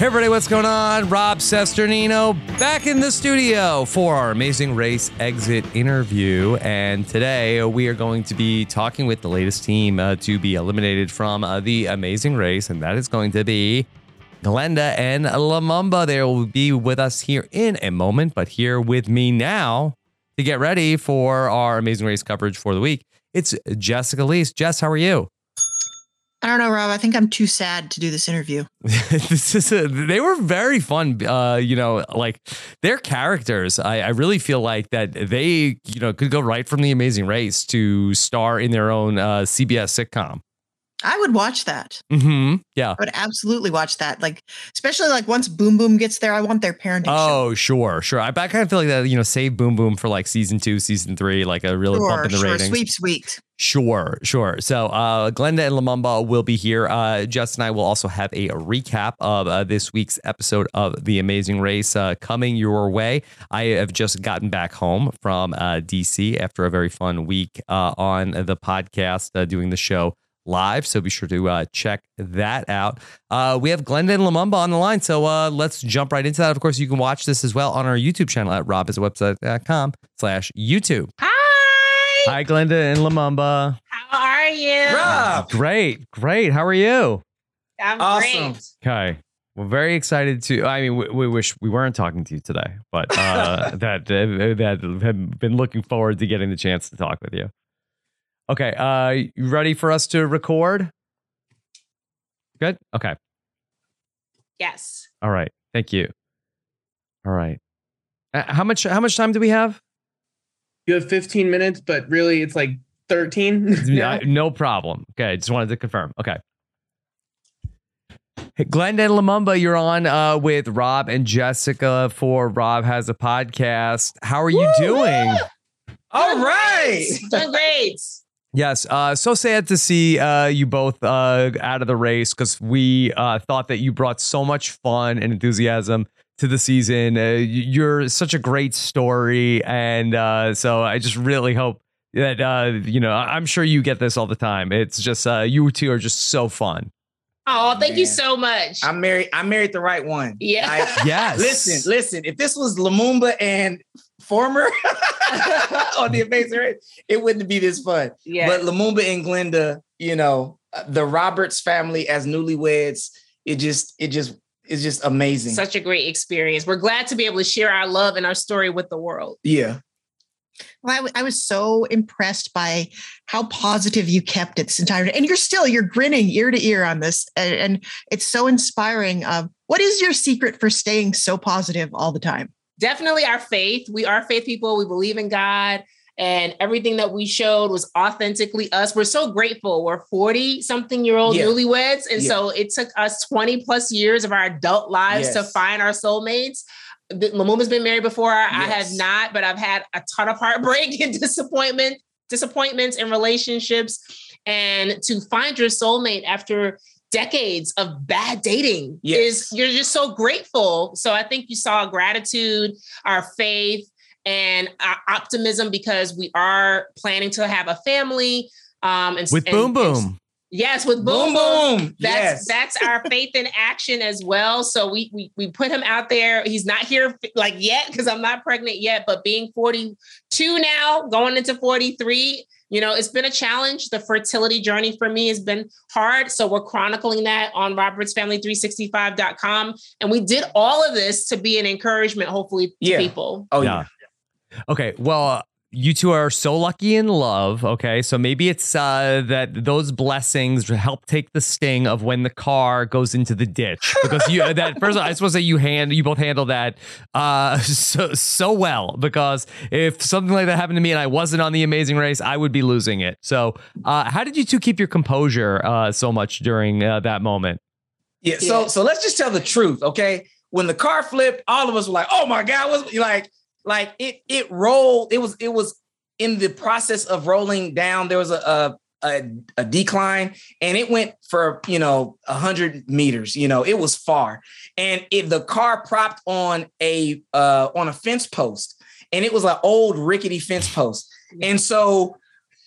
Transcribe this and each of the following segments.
Hey everybody, what's going on? Rob Cesternino back in the studio for our Amazing Race exit interview. And today we are going to be talking with the latest team uh, to be eliminated from uh, the Amazing Race, and that is going to be Glenda and Lumumba. They will be with us here in a moment, but here with me now to get ready for our Amazing Race coverage for the week. It's Jessica Liese. Jess, how are you? I don't know, Rob. I think I'm too sad to do this interview. this is a, they were very fun. Uh, you know, like their characters. I, I really feel like that they, you know, could go right from the Amazing Race to star in their own uh, CBS sitcom. I would watch that. Mm-hmm. Yeah. I would absolutely watch that. Like, especially like once Boom Boom gets there, I want their parenting. Oh, sure, sure. I, I kind of feel like that. You know, save Boom Boom for like season two, season three, like a really sure, bump in the sure. ratings. Sweep, sweep. Sure, sure. So uh, Glenda and Lumumba will be here. Uh, Jess and I will also have a recap of uh, this week's episode of The Amazing Race uh, coming your way. I have just gotten back home from uh, DC after a very fun week uh, on the podcast uh, doing the show live. So be sure to uh, check that out. Uh, we have Glenda and Lumumba on the line. So uh, let's jump right into that. Of course, you can watch this as well on our YouTube channel at robiswebsite.com slash YouTube. Hi! Hi, Glenda and Lumumba. How are you? Rob, Great, great. How are you? I'm awesome. great. Okay. We're very excited to. I mean, we, we wish we weren't talking to you today, but uh, that uh, that have been looking forward to getting the chance to talk with you. Okay, uh, you ready for us to record? Good. Okay. Yes. All right. Thank you. All right. Uh, how much? How much time do we have? You have 15 minutes, but really it's like 13. Yeah, no problem. Okay, just wanted to confirm. Okay. Hey, Glenda and Lumumba, you're on uh, with Rob and Jessica for Rob Has a Podcast. How are you doing? All right. Doing great. Yes, uh, so sad to see uh, you both uh, out of the race because we uh, thought that you brought so much fun and enthusiasm to the season. Uh, you're such a great story, and uh, so I just really hope that uh, you know. I- I'm sure you get this all the time. It's just uh, you two are just so fun. Oh, thank you so much. I married I married the right one. Yeah. I- Yes, listen, listen. If this was Lumumba and former on the Amazing Race, it wouldn't be this fun. yeah. But Lumumba and Glenda, you know, the Roberts family as newlyweds, it just it just is just amazing. Such a great experience. We're glad to be able to share our love and our story with the world. yeah. Well, I, w- I was so impressed by how positive you kept it this entire day. And you're still, you're grinning ear to ear on this. And, and it's so inspiring. Um, what is your secret for staying so positive all the time? Definitely our faith. We are faith people. We believe in God. And everything that we showed was authentically us. We're so grateful. We're 40 something year old Yeah. newlyweds. And Yeah. so it took us 20 plus years of our adult lives to find our soulmates. Lumumba's been married before. I have not, but I've had a ton of heartbreak and disappointment, disappointments in relationships. And to find your soulmate after decades of bad dating Yes. is you're just so grateful. So I think you saw gratitude, our faith, and our optimism because we are planning to have a family. Um, and With and- Boom and- Boom. Yes, with Boom Boom Boom. Boom. That's Yes. that's our faith in action as well. So we we we put him out there. He's not here like yet because I'm not pregnant yet, but being 42 now, going into 43, you know, it's been a challenge. The fertility journey for me has been hard. So we're chronicling that on robertsfamily365.com. And we did all of this to be an encouragement, hopefully, to Yeah. people. Oh Yeah. Okay. Well, uh, you two are so lucky in love. Okay. So maybe it's uh, that those blessings help take the sting of when the car goes into the ditch. Because you, uh, that first, all, I suppose that you hand, you both handle that uh, so, so well. Because if something like that happened to me and I wasn't on the amazing race, I would be losing it. So, uh, how did you two keep your composure uh, so much during uh, that moment? Yeah. So Yeah. so let's just tell the truth, okay? When the car flipped, all of us were like, "Oh my god!" Was like like it it rolled. It was it was in the process of rolling down. There was a a, a, a decline, and it went for you know hundred meters. You know, it was far, and it the car propped on a uh on a fence post, and it was an old rickety fence post, and so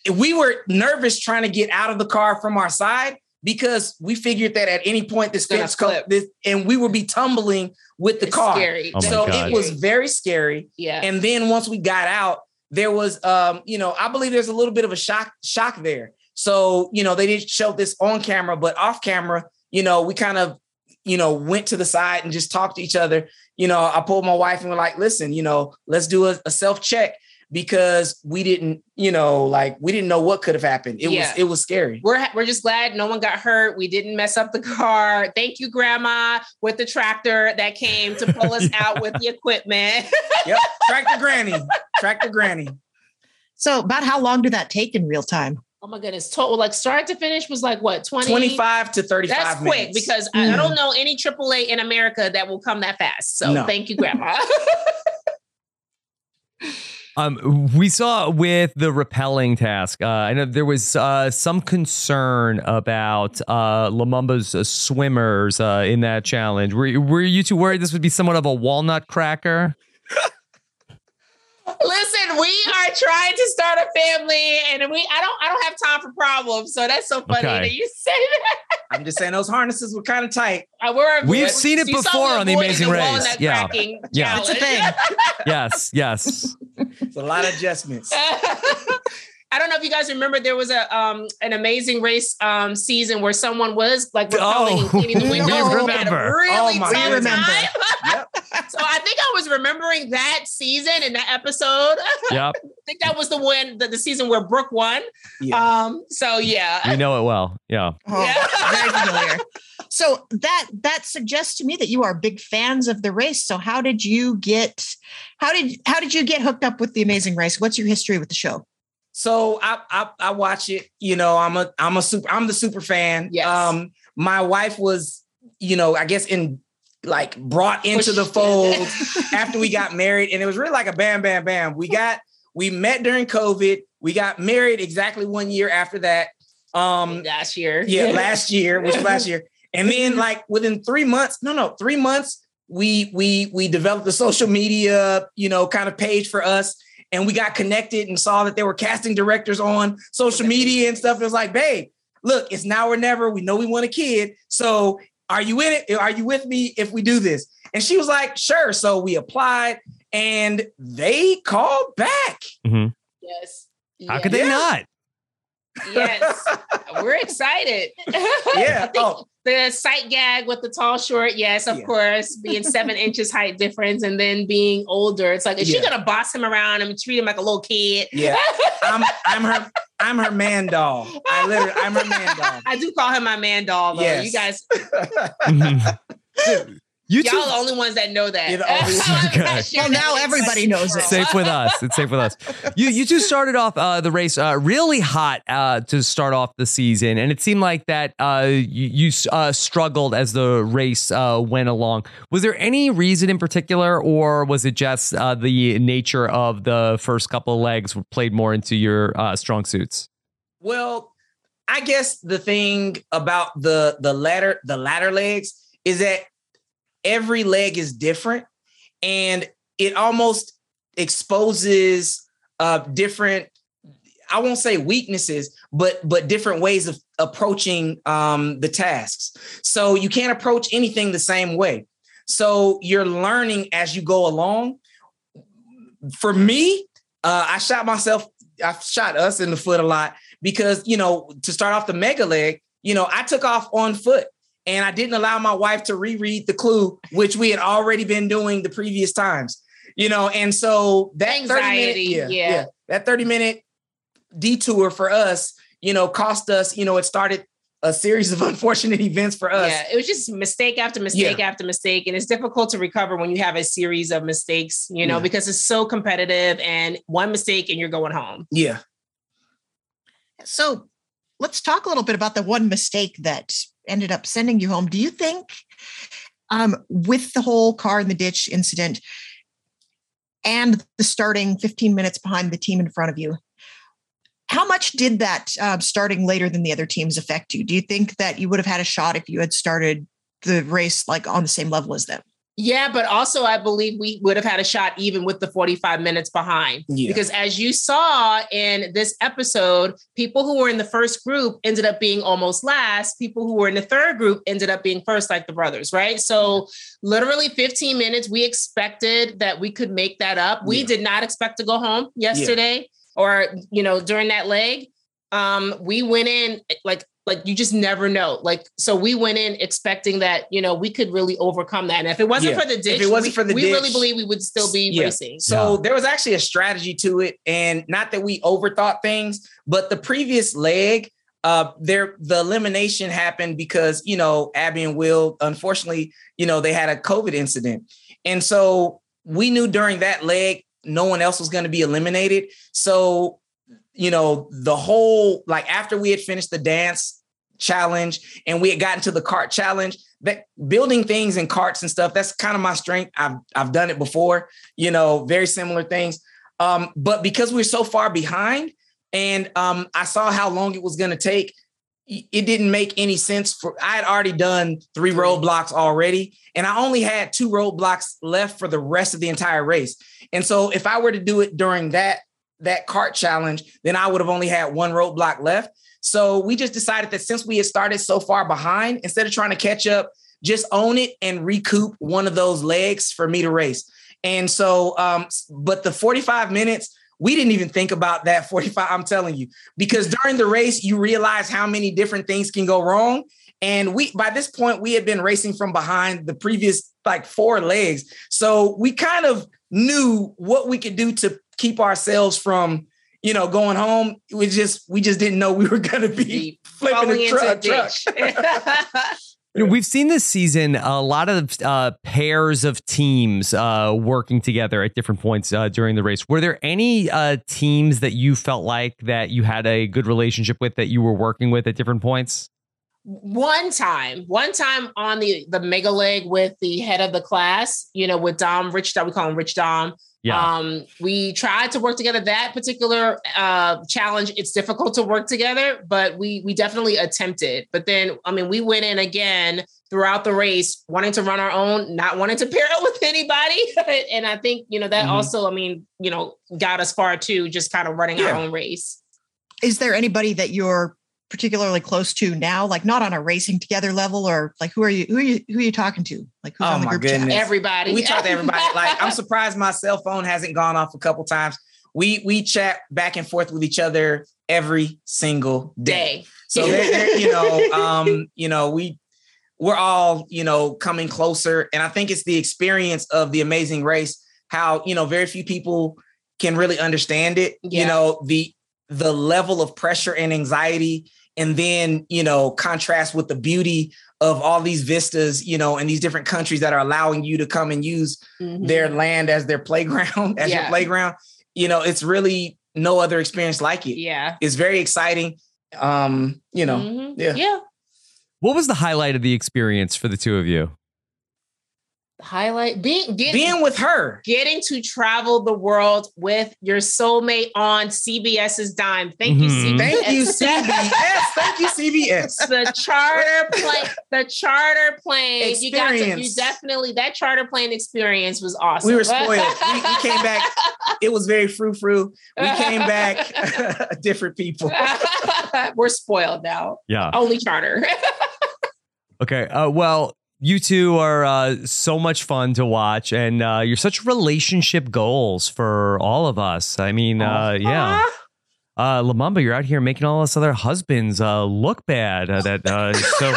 we were nervous trying to get out of the car from our side because we figured that at any point this gonna fence co- this, and we would be tumbling with the It's car. scary. Oh so God. it was very scary. yeah. And then once we got out, there was um, you know, I believe there's a little bit of a shock shock there. So, you know, they didn't show this on camera, but off camera, you know, we kind of, you know, went to the side and just talked to each other. You know, I pulled my wife and we're like, listen, you know, let's do a, a self-check because we didn't, you know, like we didn't know what could have happened. It Yeah. was it was scary. we're we're just glad no one got hurt. We didn't mess up the car. Thank you, Grandma, with the tractor that came to pull us out with the equipment. Yep. Tractor granny. Tractor granny. So, about how long did that take in real time? oh my goodness! Total like start to finish was like what 20? 25 to 35 That's quick minutes. because I, I don't mm. know any AAA in America that will come that fast. So No. thank you, Grandma. Um, we saw with the rappelling task. Uh, I know there was uh, some concern about uh, Lumumba's uh, swimmers uh, in that challenge. Were, were you two worried this would be somewhat of a walnut cracker? Listen, we are trying to start a family, and we I don't I don't have time for problems. So that's so funny Okay. that you say that. I'm just saying those harnesses were kind of tight. Uh, we're We've avoid- seen it before on The Amazing the Race. walnut Yeah. cracking Yeah. It's a thing. Yes, yes. It's a lot of adjustments. I don't know if you guys remember there was a um an amazing race um season where someone was like repelling and Oh, cleaning the we windows. and had a remember. Really Oh my tough goodness. time. Yep. so I think I was remembering that season and that episode. Yep. I think that was the one the, the season where Brooke won. Yeah. Um so yeah. We know it well. Yeah. Oh, Yeah. very. So that that suggests to me that you are big fans of the race. So how did you get how did how did you get hooked up with the Amazing Race? What's your history with the show? So I, I I watch it. You know, I'm a I'm a super I'm the super fan. Yes. Um, my wife was, you know, I guess in like brought into the fold after we got married, and it was really like a bam bam bam. We got we met during COVID. We got married exactly one year after that. Um, last year. yeah, last year, which was last year. And then like within three months, no, no, three months, we we we developed a social media, you know, kind of page for us. And we got connected and saw that there were casting directors on social media and stuff. It was like, babe, look, it's now or never. We know we want a kid. So are you in it? Are you with me if we do this? And she was like, sure. So we applied and they called back. Mm-hmm. Yes. How could they Yeah. not? Yes, we're excited. Yeah. Oh, the sight gag with the tall short, yes, of Yeah. course, being seven inches height difference, and then being older. It's like, is she gonna boss him around and treat him like a little kid? Yeah. I'm I'm her I'm her man doll. I literally I'm her man doll. I do call him my man doll, though. Yes. You guys, mm-hmm. You y'all are the only ones that know that. You're the only ones. Okay. Well, now everybody knows it. safe with us. It's safe with us. You you two started off uh, the race uh, really hot uh, to start off the season, and it seemed like that uh, you, you uh, struggled as the race uh, went along. Was there any reason in particular, or was it just uh, the nature of the first couple of legs played more into your uh, strong suits? Well, I guess the thing about the the ladder the ladder legs is that every leg is different and it almost exposes uh different I won't say weaknesses, but but different ways of approaching um the tasks. So you can't approach anything the same way. So you're learning as you go along. For me, uh, I shot myself, I shot us in the foot a lot because you know to start off the mega leg, you know I took off on foot and I didn't allow my wife to reread the clue, which we had already been doing the previous times. You know, and so that 30 minute, yeah, yeah. yeah, that 30 minute detour for us, you know, cost us, you know, it started a series of unfortunate events for us. Yeah, it was just mistake after mistake after mistake. And it's difficult to recover when you have a series of mistakes, you know, Yeah. because it's so competitive and one mistake and you're going home. Yeah. So let's talk a little bit about the one mistake that ended up sending you home. Do you think, um, with the whole car in the ditch incident and the starting 15 minutes behind the team in front of you, how much did that uh, starting later than the other teams affect you? Do you think that you would have had a shot if you had started the race like on the same level as them? Yeah, but also I believe we would have had a shot even with the 45 minutes behind. Yeah. Because as you saw in this episode, people who were in the first group ended up being almost last. People who were in the third group ended up being first, like the brothers, right? So literally 15 minutes, we expected that we could make that up. We Yeah. did not expect to go home yesterday or, you know, during that leg. Um, we went in like like you just never know. Like so we went in expecting that, you know, we could really overcome that. And if it wasn't Yeah. for the ditch, If it wasn't we, for the we really believe we would still be Yeah. racing. So there was actually a strategy to it, and not that we overthought things, but the previous leg, uh, there the elimination happened because you know Abby and Will, unfortunately, you know they had a COVID incident, and so we knew during that leg no one else was going to be eliminated. So you know the whole like after we had finished the dance challenge and we had gotten to the cart challenge that building things in carts and stuff that's kind of my strength. I've i've done it before you know very similar things. Um but because we're so far behind and um i saw how long it was going to take it didn't make any sense for i had already done three roadblocks already and i only had two roadblocks left for the rest of the entire race. And so if i were to do it during that that cart challenge then i would have only had one roadblock left so we just decided that since we had started so far behind, instead of trying to catch up, just own it and recoup one of those legs for me to race. And so, um, but the 45 minutes, we didn't even think about that 45. I'm telling you, because during the race, you realize how many different things can go wrong. And we, by this point, we had been racing from behind the previous like four legs. So we kind of knew what we could do to keep ourselves from you know, going home, we just we just didn't know we were gonna be flipping Falling a into truck. a ditch. You know, we've seen this season a lot of uh, pairs of teams uh, working together at different points uh, during the race. Were there any uh, teams that you felt like that you had a good relationship with that you were working with at different points? One time, one time on the the mega leg with the head of the class, you know, with Dom Rich Dom, we call him Rich Dom. Yeah. Um, we tried to work together. That particular uh, challenge, it's difficult to work together, but we we definitely attempted. But then, I mean, we went in again throughout the race, wanting to run our own, not wanting to pair up with anybody. and I think you know that Mhm. also, I mean, you know, got us far too, just kind of running our own race. Is there anybody that you're particularly close to now? Like not on a racing together level, or like who are you? Who are you? Who are you talking to? Like who's Oh on the my group goodness. chat? Everybody. We talk to everybody. Like I'm surprised my cell phone hasn't gone off a couple times. We we chat back and forth with each other every single day. Day. So they're, they're, you know, um, you know, we we're all, you know, coming closer. And I think it's the experience of the amazing race, how, you know, very few people can really understand it. Yeah. You know, the the level of pressure and anxiety, and then, you know, contrast with the beauty of all these vistas, you know, in these different countries that are allowing you to come and use Mhm. their land as their playground, as your playground. You know, it's really no other experience like it. Yeah. It's very exciting. Um, you know, Mhm. yeah. Yeah. What was the highlight of the experience for the two of you? Highlight being getting, being with her. getting to travel the world with your soulmate on CBS's dime. Thank you, Mhm. CBS. Thank you, CBS. Thank you, CBS. the charter plane, the charter plane. You got to, you definitely that charter plane experience was awesome. We were spoiled. we, we came back. It was very frou frou. We came back different people. we're spoiled now. Yeah. Only charter. Okay. Uh, well, you two are uh, so much fun to watch, and uh, you're such relationship goals for all of us. I mean, uh, yeah. Uh, Lumumba, you're out here making all us other husbands uh, look bad. Uh, that uh, so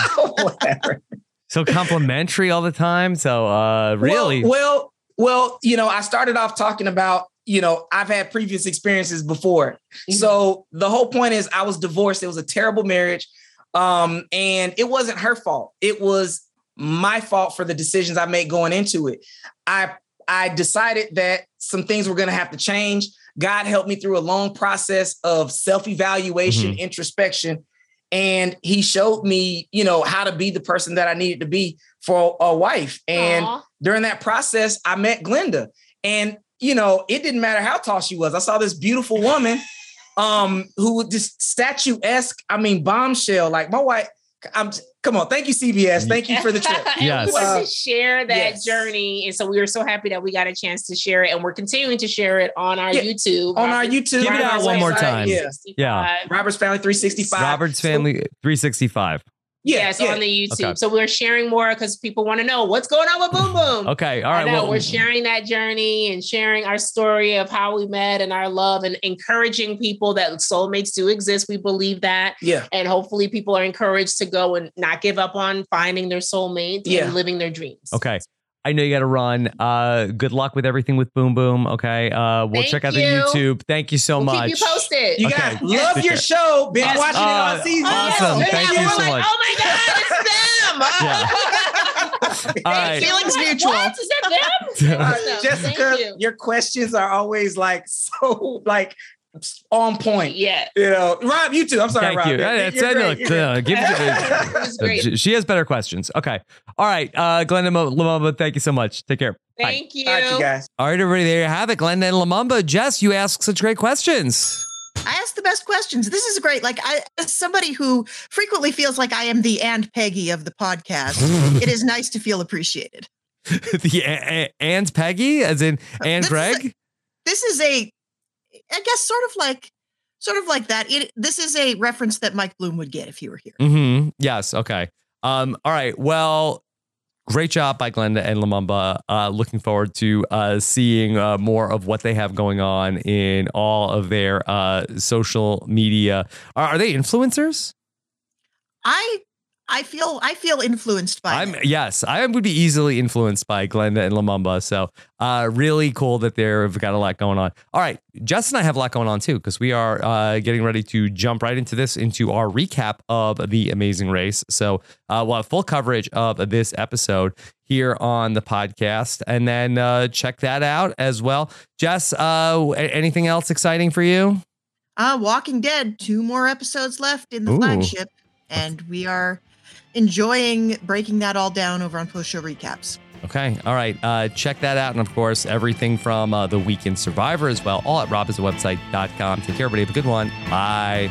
so complimentary all the time. So uh, really, Well, well, well, you know, I started off talking about, you know, I've had previous experiences before. Mm-hmm. So the whole point is I was divorced. It was a terrible marriage. Um, and it wasn't her fault. It was my fault for the decisions I made going into it. I I decided that some things were going to have to change. God helped me through a long process of self-evaluation, Mhm. introspection, and he showed me, you know, how to be the person that I needed to be for a wife. And Aw. during that process, I met Glenda. And, you know, it didn't matter how tall she was. I saw this beautiful woman um who would just statuesque, I mean, bombshell. Like my wife, I'm come on, thank you, CBS. Thank you for the trip. and Yes. we wanted Uh, to share that yes. journey. And so we were so happy that we got a chance to share it. And we're continuing to share it on our Yeah. YouTube. On our Robert- YouTube. Give it out one more time. Yeah. Yeah. Robert's Family 365. Robert's Family 365. Yeah, yes, yeah. on the YouTube. Okay. So we're sharing more because people want to know what's going on with Boom Boom. Okay. all right. Well, we're sharing that journey and sharing our story of how we met and our love and encouraging people that soulmates do exist. We believe that. Yeah. And hopefully people are encouraged to go and not give up on finding their soulmate Yeah. and living their dreams. Okay. I know you got to run. Uh, good luck with everything with Boom Boom. Okay. Uh, we'll Thank check out you. the YouTube. Thank you so We'll much. keep you posted. You Okay. guys love Yes. your show. Been Yes. watching it all Uh, season. awesome. Yeah, Thank we're you so like, much. Oh my God, it's them. All right. Feelings We're like, mutual. What? Is that them? Uh, Awesome. Jessica, you. your questions are always like so like on point. Yeah. You know, Rob, you too. I'm sorry, Thank Rob. you. You're- you're great. look, uh, give it- It was. She- She has better questions. Okay. All right. Uh, Glenda Mo- Lumumba, thank you so much. Take care. Bye. Thank you. All right, you guys. All right, everybody. There you have it. Glenda and Lumumba. Jess, you ask such great questions. I ask the best questions. This is great. Like I, as somebody who frequently feels like I am the and Peggy of the podcast, it is nice to feel appreciated. the a- a- and Peggy, as in and This is Greg. This is a, I guess, sort of like, sort of like that. It, this is a reference that Mike Bloom would get if he were here. Mm-hmm. Yes. Okay. Um. All right. Well, great job by Glenda and Lumumba. Uh, looking forward to uh, seeing uh, more of what they have going on in all of their uh, social media. Are, are they influencers? I, I feel, I feel influenced by. I'm them. yes, I would be easily influenced by Glenda and Lumumba. So uh really cool that they've got a lot going on. All right, Jess and I have a lot going on too, because we are uh getting ready to jump right into this into our recap of the amazing race. So uh we'll have full coverage of this episode here on the podcast and then uh check that out as well. Jess, uh anything else exciting for you? Uh, Walking Dead, two more episodes left in the Ooh. flagship, and we are enjoying breaking that all down over on post show recaps. Okay. All right. Uh, check that out. And of course, everything from uh, the Weekend Survivor as well, all at robhasawebsite.com. Take care, everybody. Have a good one. Bye.